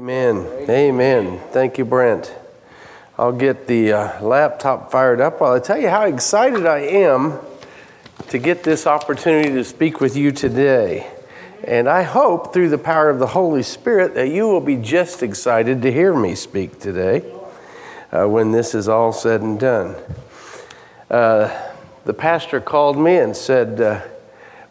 Amen. Amen. Thank you, Brent. I'll get the uh, laptop fired up while I tell you how excited I am to get this opportunity to speak with you today. And I hope through the power of the Holy Spirit that you will be just excited to hear me speak today uh, when this is all said and done. Uh, the pastor called me and said, uh,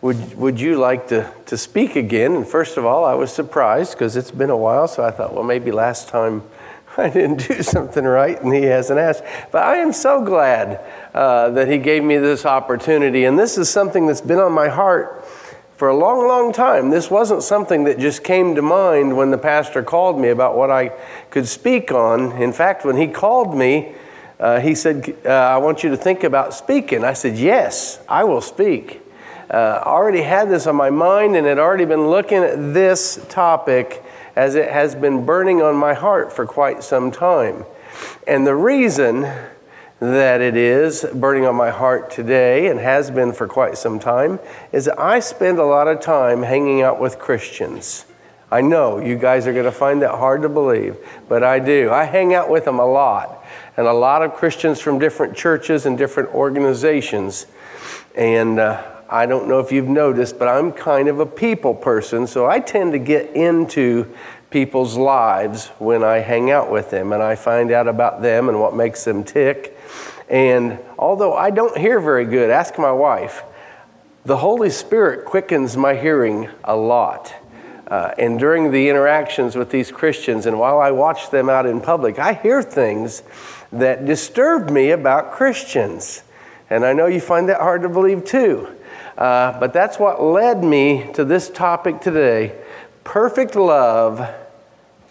would, would you like to, to speak again? And first of all, I was surprised because it's been a while, so I thought, well, maybe last time I didn't do something right and he hasn't asked. But I am so glad uh, that he gave me this opportunity. And this is something that's been on my heart for a long, long time. This wasn't something that just came to mind when the pastor called me about what I could speak on. In fact, when he called me, uh, he said, uh, I want you to think about speaking. I said, Yes, I will speak uh, already had this on my mind and had already been looking at this topic as it has been burning on my heart for quite some time. And the reason that it is burning on my heart today and has been for quite some time is that I spend a lot of time hanging out with Christians. I know you guys are going to find that hard to believe, but I do. I hang out with them a lot, and a lot of Christians from different churches and different organizations. And uh, I don't know if you've noticed, but I'm kind of a people person, so I tend to get into people's lives when I hang out with them and I find out about them and what makes them tick. And although I don't hear very good, ask my wife, the Holy Spirit quickens my hearing a lot. Uh, and during the interactions with these Christians, and while I watch them out in public, I hear things that disturb me about Christians. And I know you find that hard to believe too. Uh, but that's what led me to this topic today perfect love,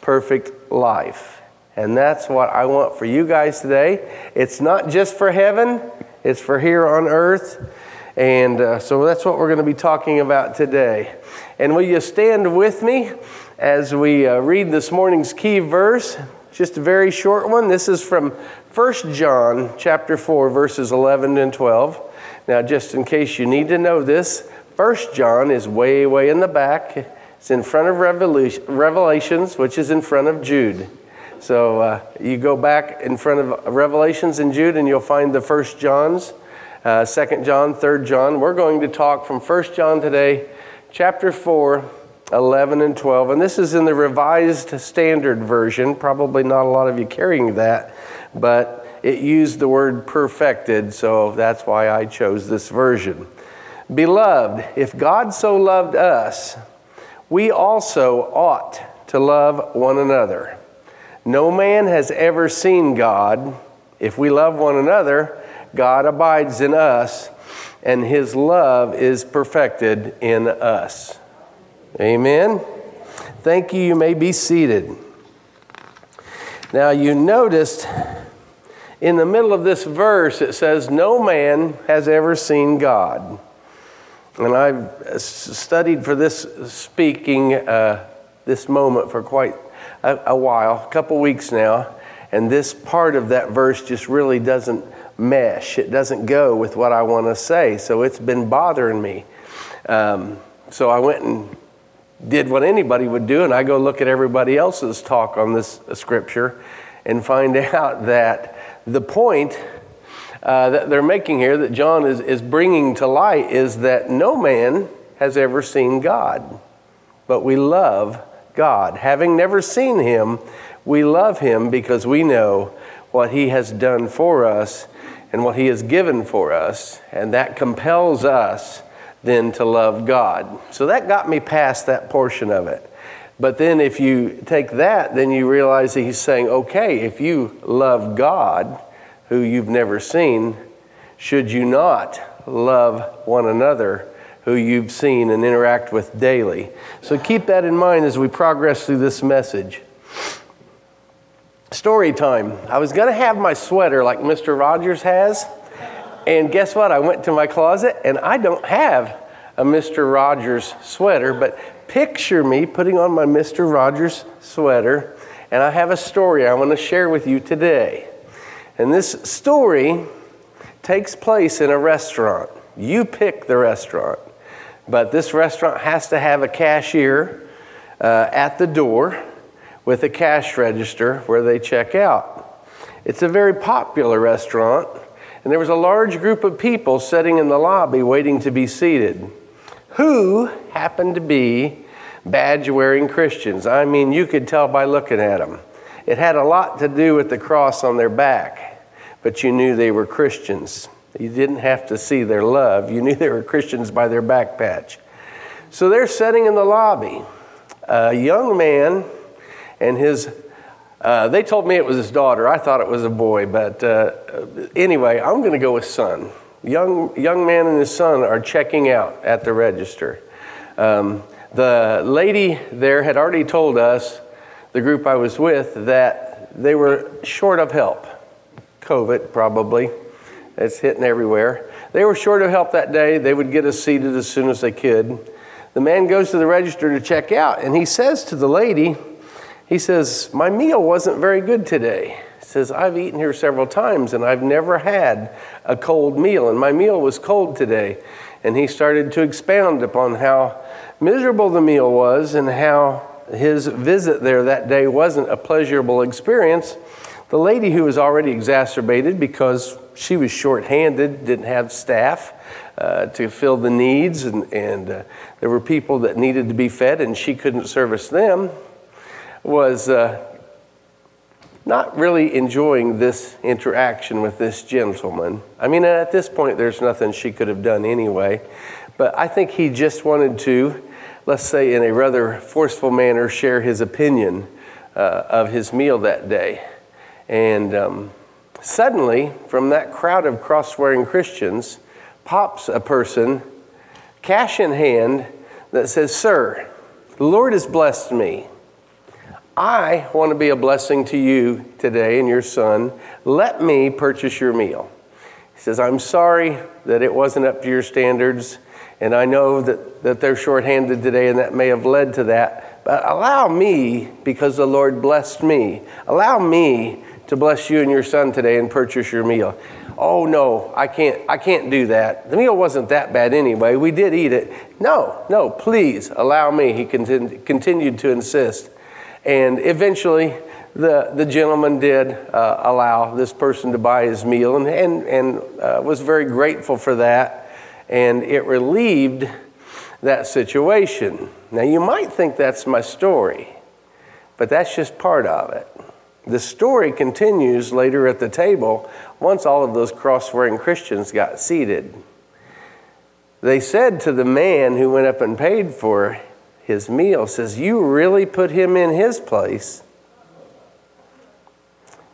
perfect life. And that's what I want for you guys today. It's not just for heaven, it's for here on earth. And uh, so that's what we're going to be talking about today. And will you stand with me as we uh, read this morning's key verse? Just a very short one. This is from 1 John chapter 4 verses 11 and 12. Now, just in case you need to know this, First John is way, way in the back. It's in front of Revelations, which is in front of Jude. So uh, you go back in front of Revelations and Jude, and you'll find the First Johns, uh, Second John, Third John. We're going to talk from First John today, chapter four, 11 and 12. And this is in the Revised Standard Version. Probably not a lot of you carrying that, but it used the word perfected, so that's why I chose this version. Beloved, if God so loved us, we also ought to love one another. No man has ever seen God. If we love one another, God abides in us, and his love is perfected in us. Amen. Thank you. You may be seated. Now, you noticed in the middle of this verse, it says, No man has ever seen God. And I've studied for this speaking, uh, this moment for quite a, a while, a couple weeks now. And this part of that verse just really doesn't mesh. It doesn't go with what I want to say. So it's been bothering me. Um, so I went and did what anybody would do, and I go look at everybody else's talk on this scripture and find out that the point uh, that they're making here, that John is, is bringing to light, is that no man has ever seen God, but we love God. Having never seen him, we love him because we know what he has done for us and what he has given for us, and that compels us then to love God. So that got me past that portion of it. But then, if you take that, then you realize that he's saying, okay, if you love God, who you've never seen, should you not love one another who you've seen and interact with daily? So keep that in mind as we progress through this message. Story time. I was going to have my sweater like Mr. Rogers has. And guess what? I went to my closet and I don't have a Mr. Rogers sweater, but picture me putting on my Mr. Rogers sweater, and I have a story I want to share with you today. And this story takes place in a restaurant. You pick the restaurant, but this restaurant has to have a cashier uh, at the door with a cash register where they check out. It's a very popular restaurant, and there was a large group of people sitting in the lobby waiting to be seated who happened to be badge wearing Christians. I mean, you could tell by looking at them. It had a lot to do with the cross on their back, but you knew they were Christians. You didn't have to see their love, you knew they were Christians by their back patch. So they're sitting in the lobby. A young man and his uh, they told me it was his daughter. I thought it was a boy, but uh, anyway, I'm going to go with son. Young, young man and his son are checking out at the register. Um, the lady there had already told us, the group I was with, that they were short of help. COVID, probably. It's hitting everywhere. They were short of help that day. They would get us seated as soon as they could. The man goes to the register to check out, and he says to the lady, he says, My meal wasn't very good today. Says, I've eaten here several times and I've never had a cold meal, and my meal was cold today. And he started to expound upon how miserable the meal was and how his visit there that day wasn't a pleasurable experience. The lady who was already exacerbated because she was short-handed, didn't have staff uh, to fill the needs, and, and uh, there were people that needed to be fed, and she couldn't service them, was uh, not really enjoying this interaction with this gentleman. I mean, at this point, there's nothing she could have done anyway, but I think he just wanted to let's say, in a rather forceful manner, share his opinion uh, of his meal that day. And um, suddenly, from that crowd of cross wearing Christians, pops a person, cash in hand, that says, Sir, the Lord has blessed me. I want to be a blessing to you today and your son. Let me purchase your meal. He says, I'm sorry that it wasn't up to your standards. And I know that, that they're shorthanded today, and that may have led to that. But allow me, because the Lord blessed me, allow me to bless you and your son today and purchase your meal. Oh no, I can't I can't do that. The meal wasn't that bad anyway. We did eat it. No, no, please allow me. He continued to insist. And eventually the, the gentleman did uh, allow this person to buy his meal and, and, and uh, was very grateful for that and it relieved that situation. Now, you might think that's my story, but that's just part of it. The story continues later at the table once all of those cross wearing Christians got seated. They said to the man who went up and paid for his meal, says, You really put him in his place.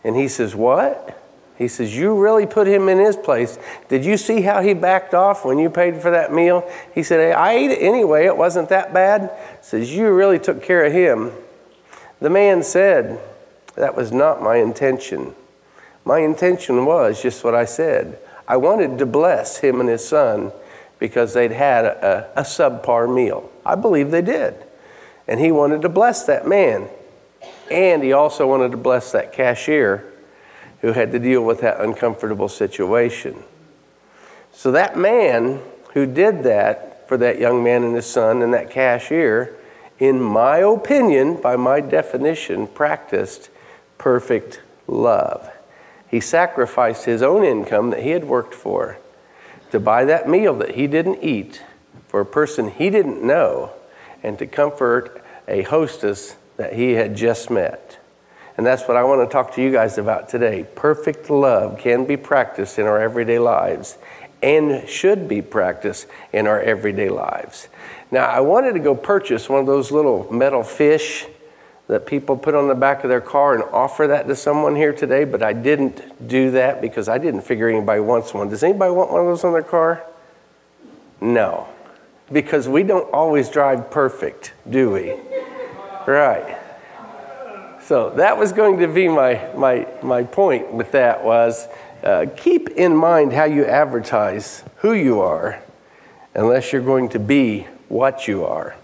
And he says, What? He says, You really put him in his place. Did you see how he backed off when you paid for that meal? He said, hey, I ate it anyway. It wasn't that bad. He says, You really took care of him. The man said, That was not my intention. My intention was just what I said. I wanted to bless him and his son because they'd had a, a subpar meal. I believe they did. And he wanted to bless that man. And he also wanted to bless that cashier who had to deal with that uncomfortable situation. So that man who did that for that young man and his son and that cashier, in my opinion, by my definition, practiced perfect love. He sacrificed his own income that he had worked for to buy that meal that he didn't eat for a person he didn't know and to comfort a hostess that he had just met. And that's what I want to talk to you guys about today. Perfect love can be practiced in our everyday lives and should be practiced in our everyday lives. Now, I wanted to go purchase one of those little metal fish that people put on the back of their car and offer that to someone here today, but I didn't do that because I didn't figure anybody wants one. Does anybody want one of those on their car? No, because we don't always drive perfect, do we? Right. So that was going to be my, my, my point with that was uh, keep in mind how you advertise who you are unless you're going to be what you are.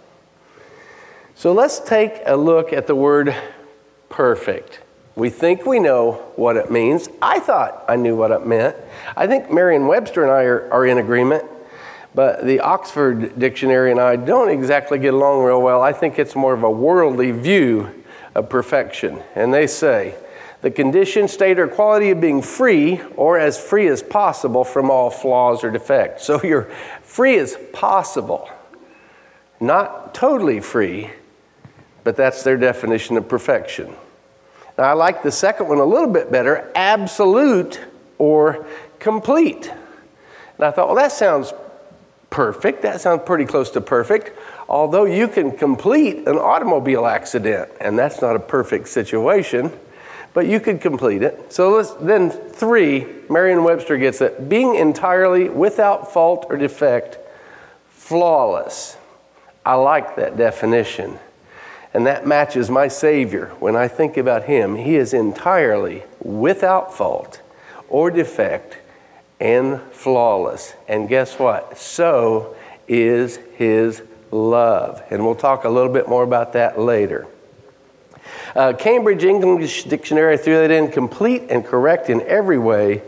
So let's take a look at the word perfect. We think we know what it means. I thought I knew what it meant. I think Merriam Webster and I are, are in agreement, but the Oxford Dictionary and I don't exactly get along real well. I think it's more of a worldly view of perfection. And they say, the condition, state, or quality of being free, or as free as possible from all flaws or defects. So you're free as possible, not totally free, but that's their definition of perfection. Now, I like the second one a little bit better absolute or complete. And I thought, well, that sounds perfect. That sounds pretty close to perfect. Although you can complete an automobile accident, and that's not a perfect situation but you could complete it. So then, three, Merriam Webster gets it being entirely without fault or defect, flawless. I like that definition. And that matches my Savior. When I think about Him, He is entirely without fault or defect and flawless. And guess what? So is His love. And we'll talk a little bit more about that later. Uh, Cambridge English Dictionary threw that in complete and correct in every way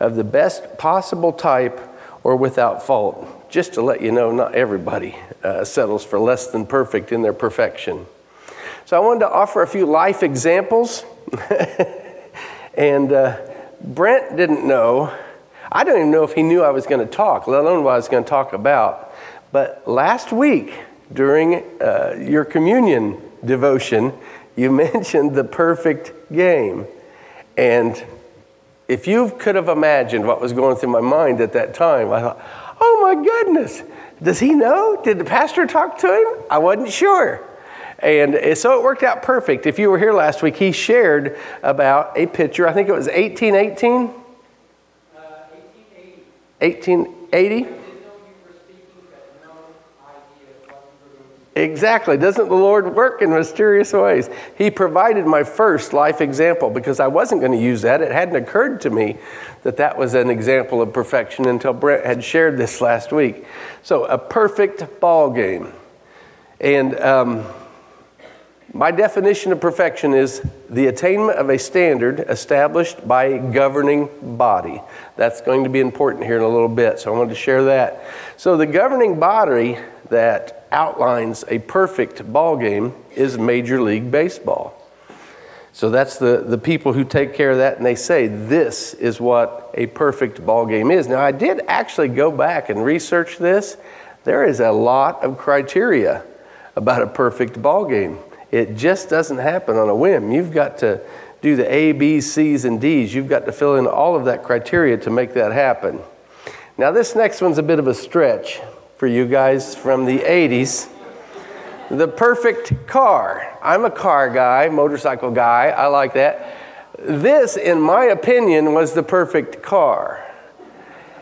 of the best possible type or without fault. Just to let you know, not everybody uh, settles for less than perfect in their perfection. So I wanted to offer a few life examples. and uh, Brent didn't know. I don't even know if he knew I was going to talk, let alone what I was going to talk about. But last week, during uh, your communion devotion, you mentioned the perfect game. And if you could have imagined what was going through my mind at that time, I thought, oh my goodness, does he know? Did the pastor talk to him? I wasn't sure. And so it worked out perfect. If you were here last week, he shared about a picture, I think it was 1818? Uh, 1880. 1880? Exactly. Doesn't the Lord work in mysterious ways? He provided my first life example because I wasn't going to use that. It hadn't occurred to me that that was an example of perfection until Brent had shared this last week. So, a perfect ball game. And um, my definition of perfection is the attainment of a standard established by a governing body. That's going to be important here in a little bit, so I wanted to share that. So, the governing body that outlines a perfect ball game is Major League Baseball. So that's the, the people who take care of that, and they say this is what a perfect ball game is. Now, I did actually go back and research this. There is a lot of criteria about a perfect ball game. It just doesn't happen on a whim. You've got to do the A, B, C's, and D's. You've got to fill in all of that criteria to make that happen. Now, this next one's a bit of a stretch for you guys from the 80s. The perfect car. I'm a car guy, motorcycle guy. I like that. This, in my opinion, was the perfect car.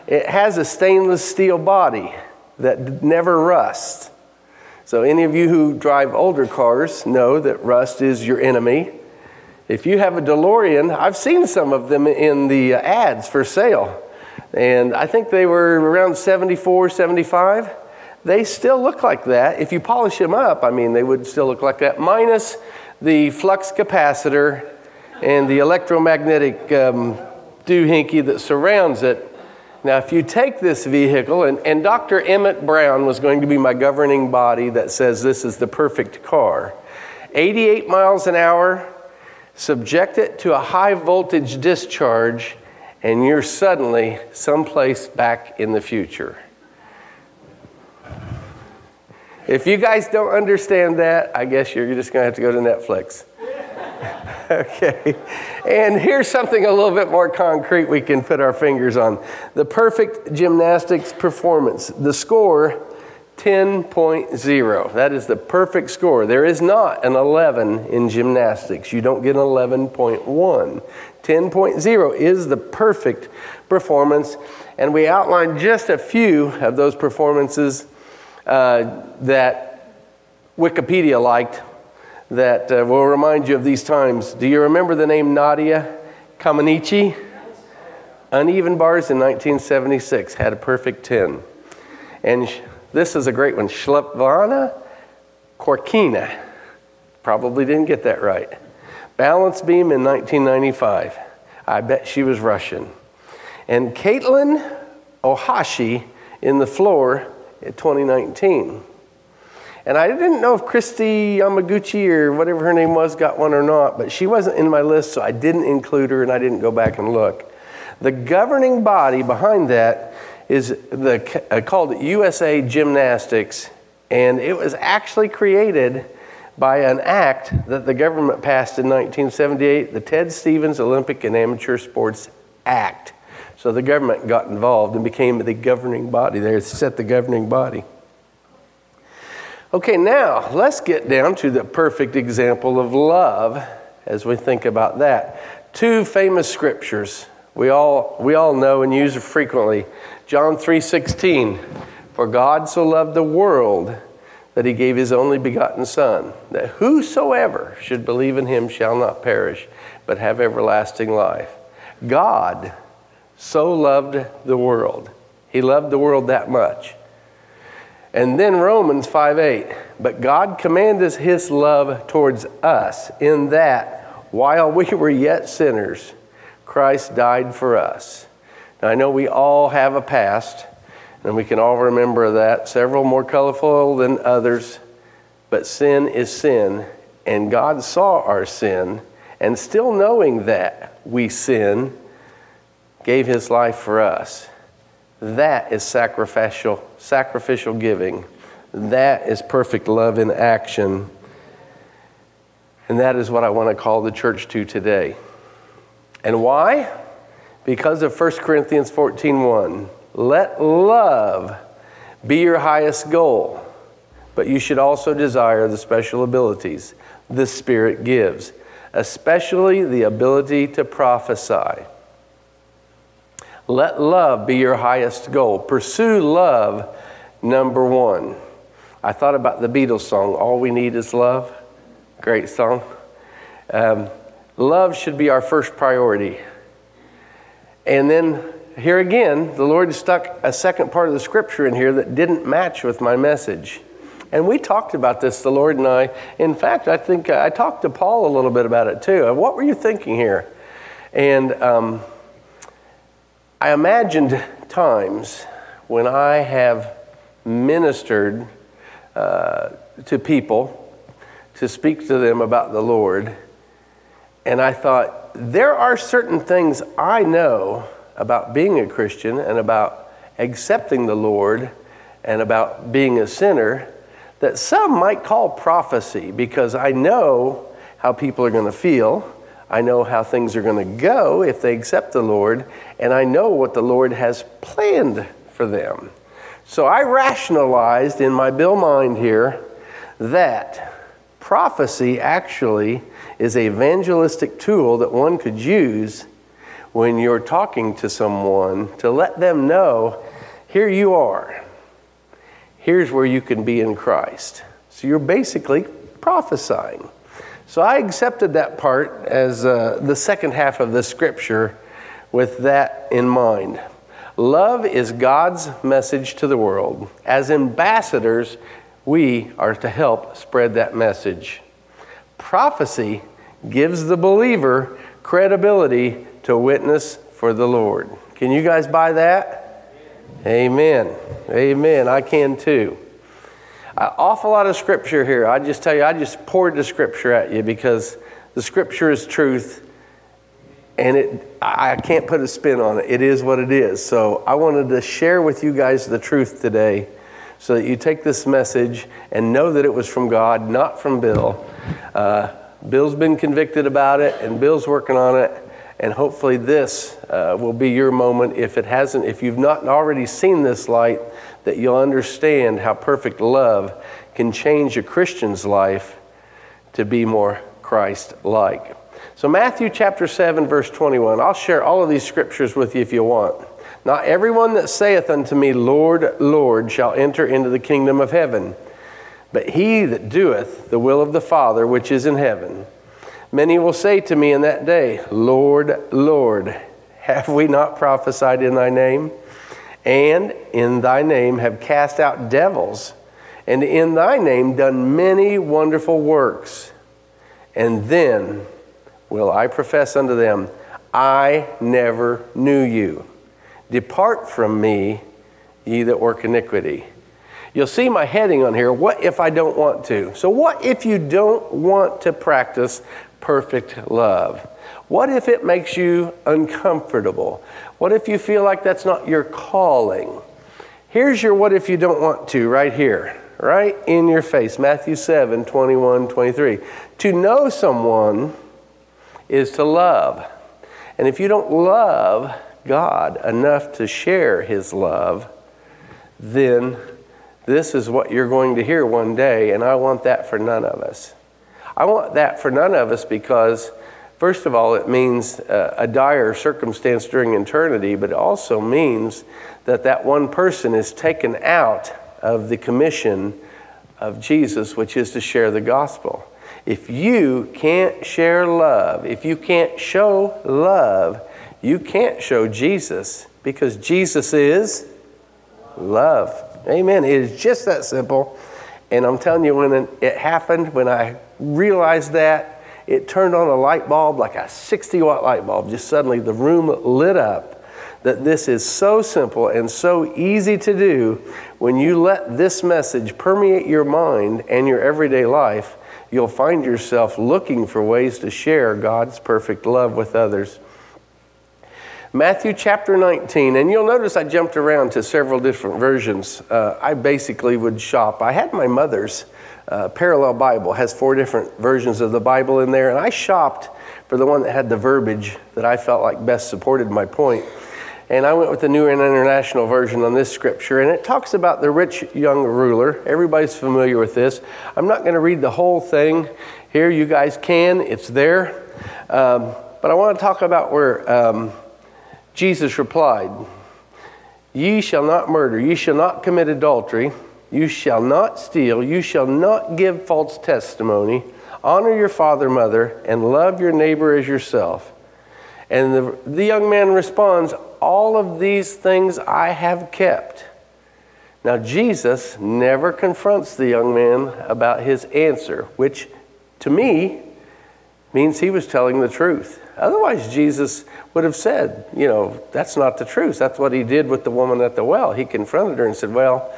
It has a stainless steel body that never rusts. So, any of you who drive older cars know that rust is your enemy. If you have a DeLorean, I've seen some of them in the ads for sale. And I think they were around 74, 75. They still look like that. If you polish them up, I mean, they would still look like that, minus the flux capacitor and the electromagnetic um, doohickey that surrounds it. Now, if you take this vehicle, and, and Dr. Emmett Brown was going to be my governing body that says this is the perfect car, 88 miles an hour, subject it to a high voltage discharge, and you're suddenly someplace back in the future. If you guys don't understand that, I guess you're just going to have to go to Netflix. okay. And here's something a little bit more concrete we can put our fingers on the perfect gymnastics performance. The score 10.0. That is the perfect score. There is not an 11 in gymnastics. You don't get an 11.1. 10.0 is the perfect performance, and we outlined just a few of those performances uh, that Wikipedia liked that uh, will remind you of these times. Do you remember the name Nadia Comaneci? Uneven bars in 1976 had a perfect 10. And sh- this is a great one Svetlana Khorkina. Probably didn't get that right. Balance beam in 1995. I bet she was Russian. And Katelyn Ohashi in the floor in 2019. And I didn't know if Kristi Yamaguchi or whatever her name was got one or not, but she wasn't in my list, so I didn't include her and I didn't go back and look. The governing body behind that is the, uh, called USA Gymnastics, and it was actually created by an act that the government passed in 1978, the Ted Stevens Olympic and Amateur Sports Act. So the government got involved and became the governing body. They set the governing body. Okay, now let's get down to the perfect example of love as we think about that. Two famous scriptures we all, we all know and use frequently. John 3:16, "For God so loved the world that he gave his only begotten son, that whosoever should believe in him shall not perish, but have everlasting life." God so loved the world. He loved the world that much. And then Romans 5 8. But God commanded his love towards us in that while we were yet sinners, Christ died for us. Now, I know we all have a past, and we can all remember that, several more colorful than others, but sin is sin, and God saw our sin, and still knowing that we sin, gave his life for us. That is sacrificial, sacrificial giving. That is perfect love in action. And that is what I want to call the church to today. And why? Because of 1 Corinthians 14:1. Let love be your highest goal, but you should also desire the special abilities the Spirit gives, especially the ability to prophesy. Let love be your highest goal. Pursue love, number one. I thought about the Beatles song, All We Need Is Love. Great song. Um, love should be our first priority. And then here again, the Lord stuck a second part of the scripture in here that didn't match with my message. And we talked about this, the Lord and I. In fact, I think I talked to Paul a little bit about it too. What were you thinking here? And um, I imagined times when I have ministered uh, to people to speak to them about the Lord, and I thought, there are certain things I know about being a Christian and about accepting the Lord and about being a sinner that some might call prophecy because I know how people are going to feel. I know how things are going to go if they accept the Lord, and I know what the Lord has planned for them. So I rationalized in my Bill mind here that prophecy actually is an evangelistic tool that one could use when you're talking to someone to let them know here you are. Here's where you can be in Christ. So you're basically prophesying. So I accepted that part as uh, the second half of the scripture with that in mind. Love is God's message to the world. As ambassadors, we are to help spread that message. Prophecy gives the believer credibility to witness for the Lord. Can you guys buy that? Amen. Amen. I can too. An awful lot of scripture here. I just tell you, I just poured the scripture at you because the scripture is truth and it I can't put a spin on it. It is what it is. So I wanted to share with you guys the truth today so that you take this message and know that it was from God, not from Bill. Uh, Bill's been convicted about it and Bill's working on it. And hopefully, this uh, will be your moment. If it hasn't, if you've not already seen this light, that you'll understand how perfect love can change a Christian's life to be more Christ like. So, Matthew chapter 7, verse 21. I'll share all of these scriptures with you if you want. Not everyone that saith unto me, Lord, Lord, shall enter into the kingdom of heaven, but he that doeth the will of the Father which is in heaven. Many will say to me in that day, Lord, Lord, have we not prophesied in thy name? And in thy name have cast out devils, and in thy name done many wonderful works. And then will I profess unto them, I never knew you. Depart from me, ye that work iniquity. You'll see my heading on here What if I don't want to? So, what if you don't want to practice perfect love? What if it makes you uncomfortable? What if you feel like that's not your calling? Here's your what if you don't want to right here, right in your face. Matthew 7 21, 23. To know someone is to love. And if you don't love God enough to share his love, then this is what you're going to hear one day, and I want that for none of us. I want that for none of us because, first of all, it means uh, a dire circumstance during eternity, but it also means that that one person is taken out of the commission of Jesus, which is to share the gospel. If you can't share love, if you can't show love, you can't show Jesus because Jesus is love. Amen. It is just that simple. And I'm telling you, when it happened, when I realized that, it turned on a light bulb, like a 60 watt light bulb. Just suddenly the room lit up. That this is so simple and so easy to do when you let this message permeate your mind and your everyday life you'll find yourself looking for ways to share God's perfect love with others. Matthew chapter 19, and you'll notice I jumped around to several different versions. Uh, I basically would shop. I had my mother's uh, parallel Bible, has four different versions of the Bible in there, and I shopped for the one that had the verbiage that I felt like best supported my point. And I went with the New International Version on this scripture, and it talks about the rich young ruler. Everybody's familiar with this. I'm not going to read the whole thing here. You guys can, it's there. Um, but I want to talk about where um, Jesus replied Ye shall not murder, ye shall not commit adultery, you shall not steal, you shall not give false testimony, honor your father, mother, and love your neighbor as yourself. And the, the young man responds, All of these things I have kept. Now, Jesus never confronts the young man about his answer, which to me means he was telling the truth. Otherwise, Jesus would have said, You know, that's not the truth. That's what he did with the woman at the well. He confronted her and said, Well,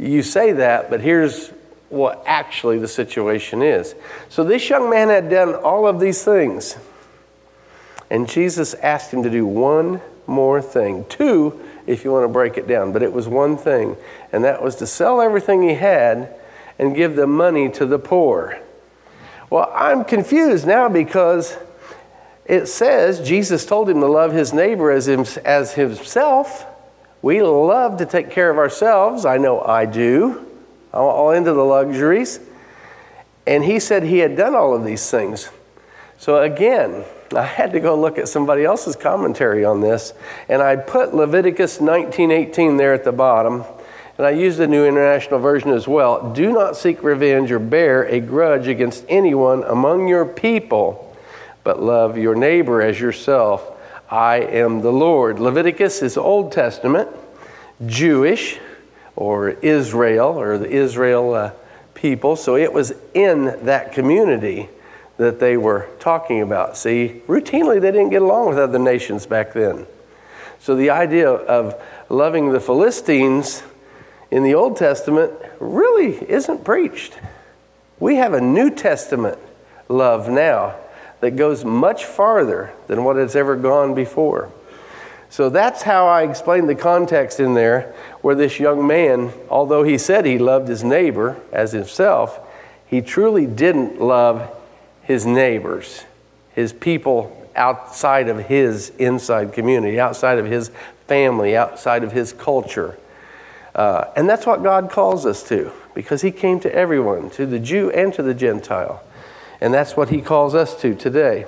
you say that, but here's what actually the situation is. So, this young man had done all of these things. And Jesus asked him to do one more thing. Two, if you want to break it down, but it was one thing. And that was to sell everything he had and give the money to the poor. Well, I'm confused now because it says Jesus told him to love his neighbor as, him, as himself. We love to take care of ourselves. I know I do. I'm all into the luxuries. And he said he had done all of these things. So again, I had to go look at somebody else's commentary on this, and I put Leviticus 19:18 there at the bottom, and I used the New International Version as well. Do not seek revenge or bear a grudge against anyone among your people, but love your neighbor as yourself. I am the Lord. Leviticus is Old Testament, Jewish, or Israel, or the Israel uh, people, so it was in that community that they were talking about. See, routinely they didn't get along with other nations back then. So the idea of loving the Philistines in the Old Testament really isn't preached. We have a New Testament love now that goes much farther than what has ever gone before. So that's how I explain the context in there, where this young man, although he said he loved his neighbor as himself, he truly didn't love his neighbors, his people outside of his inside community, outside of his family, outside of his culture. Uh, and that's what God calls us to, because he came to everyone, to the Jew and to the Gentile. And that's what he calls us to today.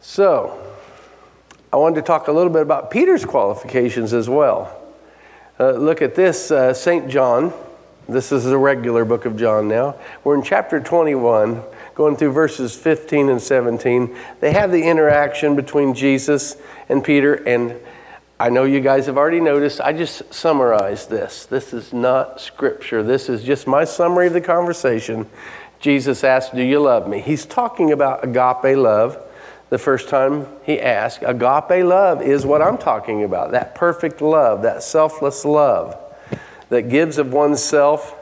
So, I wanted to talk a little bit about Peter's qualifications as well. Uh, look at this uh, St. John. This is the regular book of John now. We're in chapter 21 going through verses 15 and 17. They have the interaction between Jesus and Peter, and I know you guys have already noticed, I just summarized this. This is not scripture, this is just my summary of the conversation. Jesus asked, Do you love me? He's talking about agape love. The first time he asked, agape love is what I'm talking about that perfect love, that selfless love that gives of oneself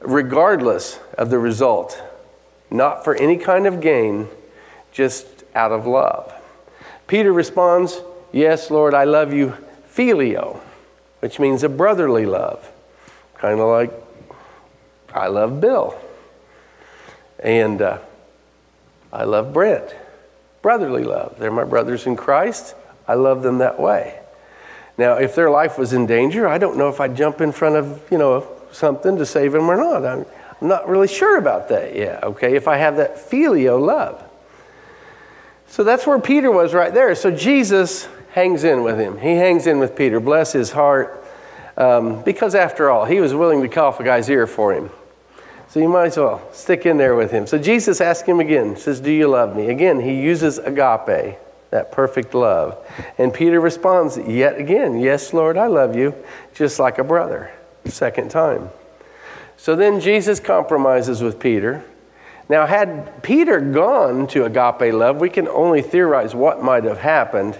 regardless of the result, not for any kind of gain, just out of love. Peter responds, Yes, Lord, I love you, phileo, which means a brotherly love, kind of like I love Bill. And uh, I love Brent. Brotherly love. They're my brothers in Christ. I love them that way. Now, if their life was in danger, I don't know if I'd jump in front of, you know, something to save them or not. I'm, I'm not really sure about that yet, okay, if I have that filial love. So that's where Peter was right there. So Jesus hangs in with him. He hangs in with Peter. Bless his heart. Um, because after all, he was willing to off a guy's ear for him. So you might as well stick in there with him. So Jesus asks him again, says, Do you love me? Again, he uses agape, that perfect love. And Peter responds yet again, Yes, Lord, I love you, just like a brother. Second time. So then Jesus compromises with Peter. Now, had Peter gone to agape love, we can only theorize what might have happened.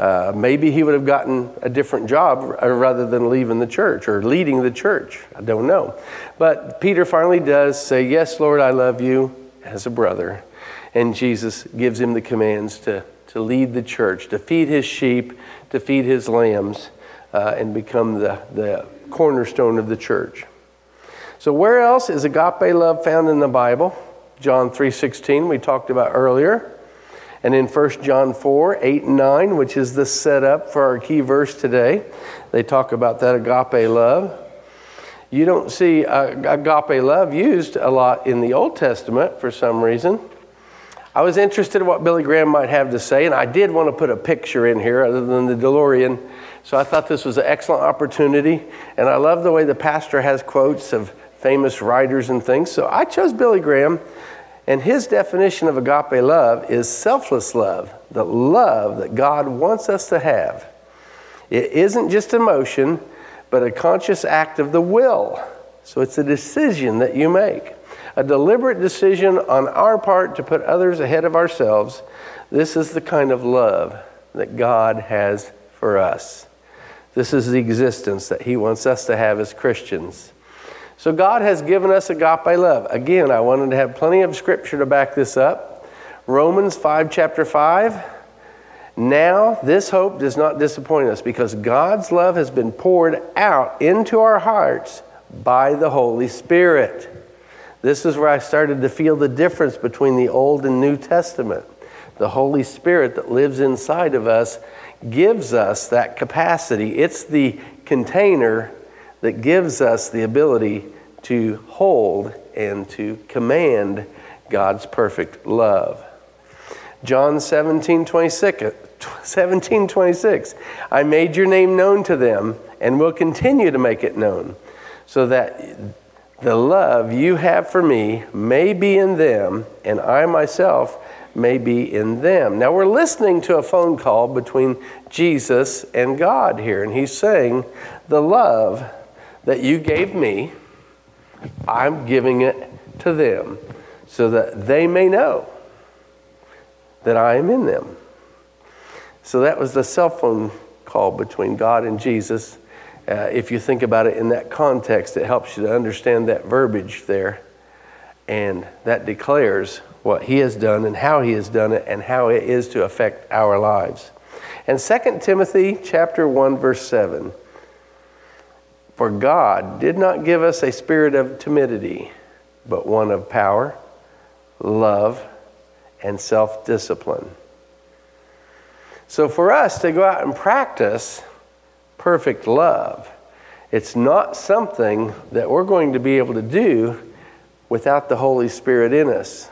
Uh, maybe he would have gotten a different job uh, rather than leaving the church or leading the church. I don't know. But Peter finally does say, Yes, Lord, I love you as a brother. And Jesus gives him the commands to, to lead the church, to feed his sheep, to feed his lambs, uh, and become the, the cornerstone of the church. So where else is agape love found in the Bible? John 3:16 we talked about earlier. And in 1 John 4, 8 and 9, which is the setup for our key verse today, they talk about that agape love. You don't see uh, agape love used a lot in the Old Testament for some reason. I was interested in what Billy Graham might have to say, and I did want to put a picture in here other than the DeLorean. So I thought this was an excellent opportunity. And I love the way the pastor has quotes of famous writers and things. So I chose Billy Graham and his definition of agape love is selfless love, the love that God wants us to have. It isn't just emotion, but a conscious act of the will. So it's a decision that you make, a deliberate decision on our part to put others ahead of ourselves. This is the kind of love that God has for us. This is the existence that He wants us to have as Christians. So God has given us agape love. Again, I wanted to have plenty of scripture to back this up. Romans 5, chapter 5. Now, this hope does not disappoint us because God's love has been poured out into our hearts by the Holy Spirit. This is where I started to feel the difference between the Old and New Testament. The Holy Spirit that lives inside of us gives us that capacity. It's the container that gives us the ability to hold and to command God's perfect love. John 17 26, 17, 26. I made your name known to them and will continue to make it known, so that the love you have for me may be in them, and I myself may be in them. Now we're listening to a phone call between Jesus and God here, and he's saying, The love that you gave me, I'm giving it to them so that they may know that I am in them. So that was the cell phone call between God and Jesus. Uh, if you think about it in that context, it helps you to understand that verbiage there. And that declares what he has done and how he has done it and how it is to affect our lives. And 2 Timothy chapter 1 verse 7 for God did not give us a spirit of timidity, but one of power, love, and self discipline. So, for us to go out and practice perfect love, it's not something that we're going to be able to do without the Holy Spirit in us.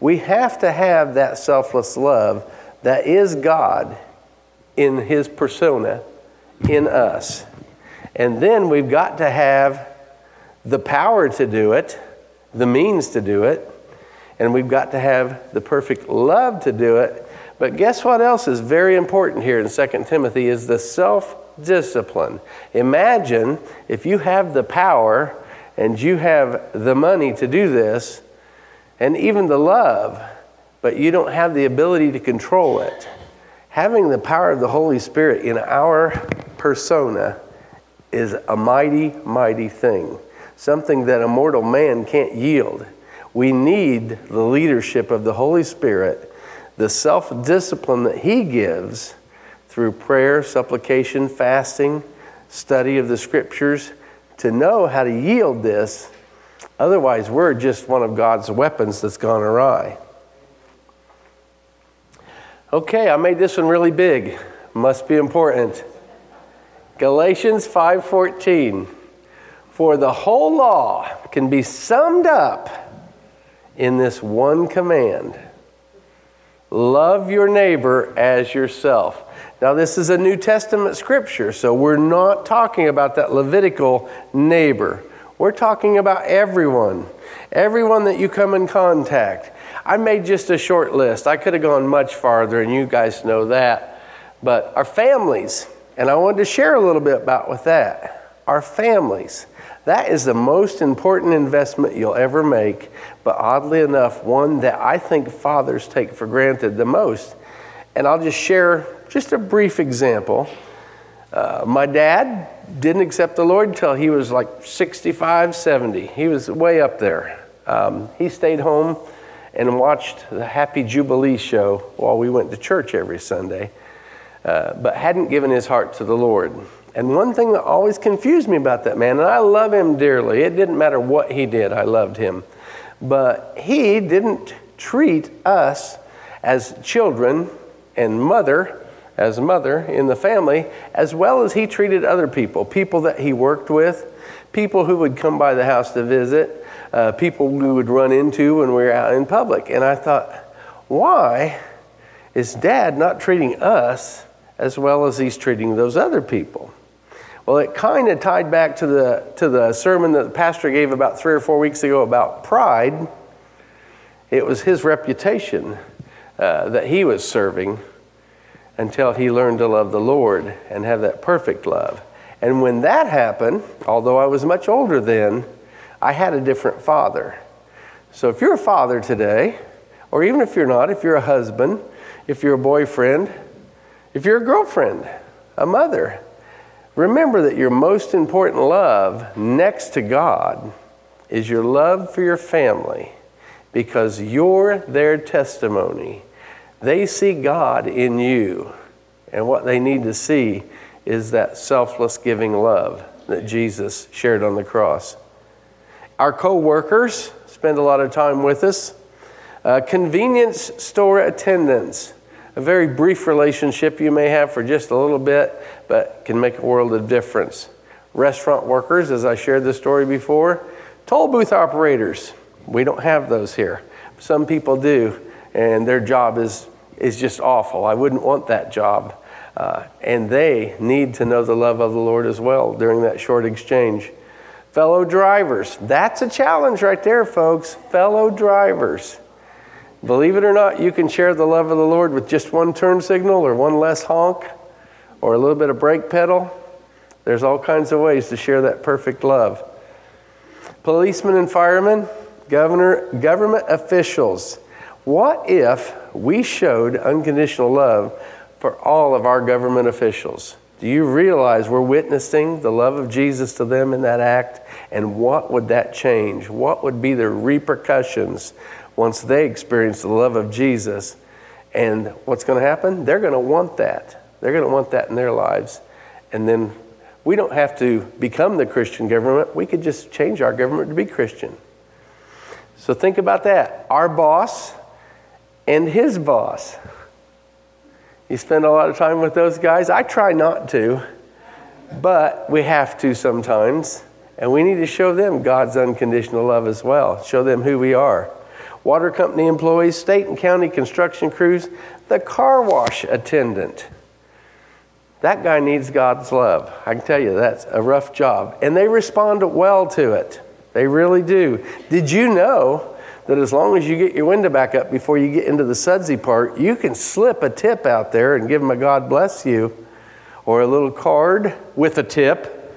We have to have that selfless love that is God in His persona in us. And then we've got to have the power to do it, the means to do it, and we've got to have the perfect love to do it. But guess what else is very important here in 2 Timothy is the self discipline. Imagine if you have the power and you have the money to do this and even the love, but you don't have the ability to control it. Having the power of the Holy Spirit in our persona is a mighty, mighty thing, something that a mortal man can't yield. We need the leadership of the Holy Spirit, the self discipline that He gives through prayer, supplication, fasting, study of the scriptures to know how to yield this. Otherwise, we're just one of God's weapons that's gone awry. Okay, I made this one really big. Must be important. Galatians 5:14 For the whole law can be summed up in this one command. Love your neighbor as yourself. Now, this is a New Testament scripture, so we're not talking about that Levitical neighbor. We're talking about everyone, everyone that you come in contact. I made just a short list. I could have gone much farther, and you guys know that. But our families, and I wanted to share a little bit about with that. Our families. That is the most important investment you'll ever make, but oddly enough, one that I think fathers take for granted the most. And I'll just share just a brief example. Uh, my dad didn't accept the Lord until he was like 65, 70. He was way up there. Um, he stayed home and watched the Happy Jubilee show while we went to church every Sunday, uh, but hadn't given his heart to the Lord. And one thing that always confused me about that man, and I love him dearly, it didn't matter what he did, I loved him, but he didn't treat us as children and mother as mother in the family, as well as he treated other people, people that he worked with, people who would come by the house to visit, uh, people we would run into when we were out in public. And I thought, why is dad not treating us as well as he's treating those other people? Well, it kind of tied back to the, to the sermon that the pastor gave about three or four weeks ago about pride. It was his reputation uh, that he was serving until he learned to love the Lord and have that perfect love. And when that happened, although I was much older then, I had a different father. So if you're a father today, or even if you're not, if you're a husband, if you're a boyfriend, if you're a girlfriend, a mother, remember that your most important love next to God is your love for your family because you're their testimony they see God in you. And what they need to see is that selfless giving love that Jesus shared on the cross. Our co workers spend a lot of time with us. Uh, convenience store attendants, a very brief relationship you may have for just a little bit, but can make a world of difference. Restaurant workers, as I shared the story before. Toll booth operators, we don't have those here. Some people do and their job is, is just awful. I wouldn't want that job. Uh, and they need to know the love of the Lord as well during that short exchange. Fellow drivers, that's a challenge right there, folks. Fellow drivers. Believe it or not, you can share the love of the Lord with just one turn signal or one less honk or a little bit of brake pedal. There's all kinds of ways to share that perfect love. Policemen and firemen, governor, government officials. What if we showed unconditional love for all of our government officials? Do you realize we're witnessing the love of Jesus to them in that act? And what would that change? What would be the repercussions once they experience the love of Jesus? And what's going to happen? They're going to want that. They're going to want that in their lives. And then we don't have to become the Christian government. We could just change our government to be Christian. So think about that. Our boss, and his boss. You spend a lot of time with those guys? I try not to, but we have to sometimes. And we need to show them God's unconditional love as well, show them who we are. Water company employees, state and county construction crews, the car wash attendant. That guy needs God's love. I can tell you that's a rough job. And they respond well to it. They really do. Did you know that as long as you get your window back up before you get into the sudsy part, you can slip a tip out there and give them a God bless you or a little card with a tip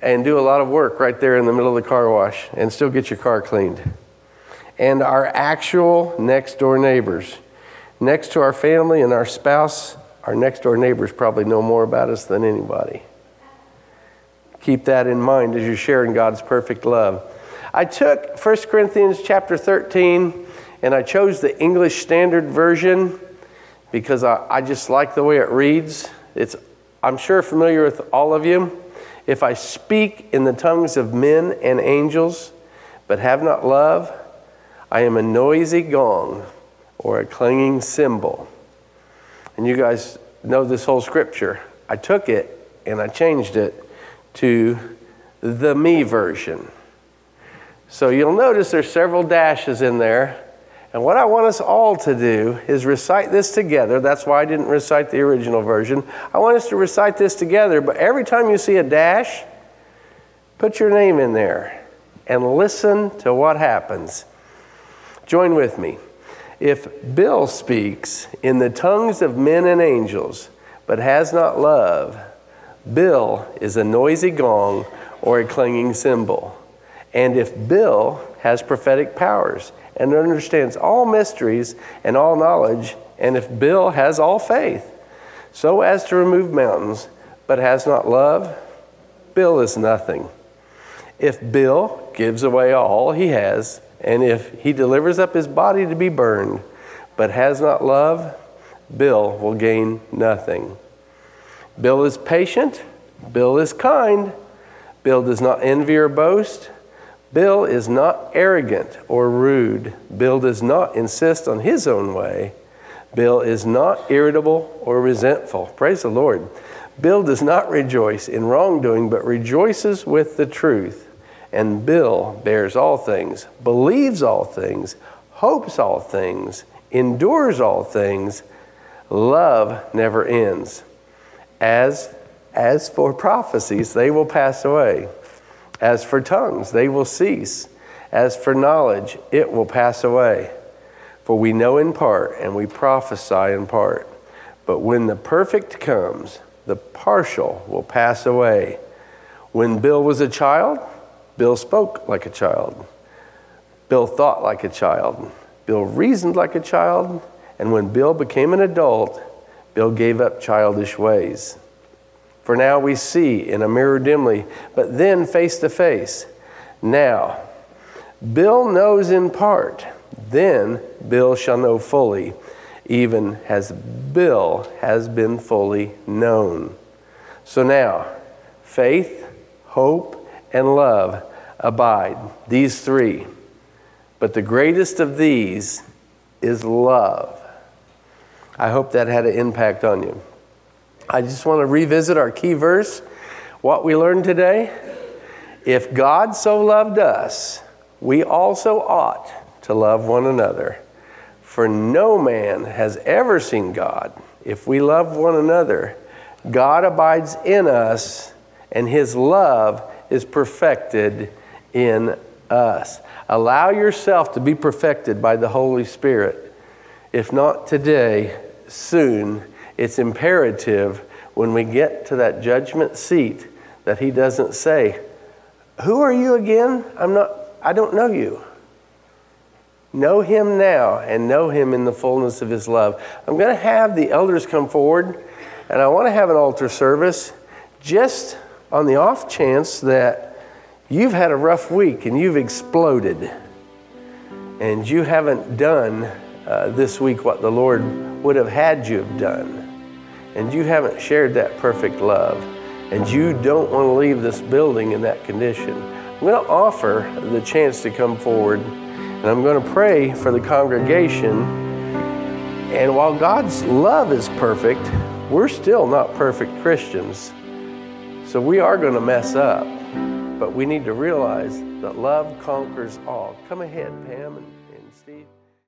and do a lot of work right there in the middle of the car wash and still get your car cleaned. And our actual next door neighbors. Next to our family and our spouse, our next door neighbors probably know more about us than anybody. keep that in mind as you're sharing God's perfect love. I took 1 Corinthians chapter 13 and I chose the English Standard Version because I, I just like the way it reads. It's, I'm sure, familiar with all of you. If I speak in the tongues of men and angels, but have not love, I am a noisy gong or a clanging cymbal. And you guys know this whole scripture. I took it and I changed it to the me version. So you'll notice there's several dashes in there. And what I want us all to do is recite this together. That's why I didn't recite the original version. I want us to recite this together, but every time you see a dash, put your name in there and listen to what happens. Join with me. If Bill speaks in the tongues of men and angels, but has not love, Bill is a noisy gong or a clanging cymbal. And if Bill has prophetic powers and understands all mysteries and all knowledge, and if Bill has all faith, so as to remove mountains, but has not love, Bill is nothing. If Bill gives away all he has, and if he delivers up his body to be burned, but has not love, Bill will gain nothing. Bill is patient. Bill is kind. Bill does not envy or boast. Bill is not arrogant or rude. Bill does not insist on his own way. Bill is not irritable or resentful. Praise the Lord. Bill does not rejoice in wrongdoing, but rejoices with the truth. And Bill bears all things, believes all things, hopes all things, endures all things. Love never ends. As, as for prophecies, they will pass away. As for tongues, they will cease. As for knowledge, it will pass away. For we know in part and we prophesy in part. But when the perfect comes, the partial will pass away. When Bill was a child, Bill spoke like a child. Bill thought like a child. Bill reasoned like a child. And when Bill became an adult, Bill gave up childish ways. For now we see in a mirror dimly, but then face to face. Now, Bill knows in part, then Bill shall know fully, even as Bill has been fully known. So now, faith, hope, and love abide, these three. But the greatest of these is love. I hope that had an impact on you. I just want to revisit our key verse, what we learned today. If God so loved us, we also ought to love one another. For no man has ever seen God. If we love one another, God abides in us, and his love is perfected in us. Allow yourself to be perfected by the Holy Spirit. If not today, soon. It's imperative when we get to that judgment seat that he doesn't say, Who are you again? I'm not, I don't know you. Know him now and know him in the fullness of his love. I'm going to have the elders come forward and I want to have an altar service just on the off chance that you've had a rough week and you've exploded and you haven't done uh, this week what the Lord would have had you have done, and you haven't shared that perfect love, and you don't want to leave this building in that condition, I'm going to offer the chance to come forward, and I'm going to pray for the congregation. And while God's love is perfect, we're still not perfect Christians. So we are going to mess up. But we need to realize that love conquers all. Come ahead, Pam.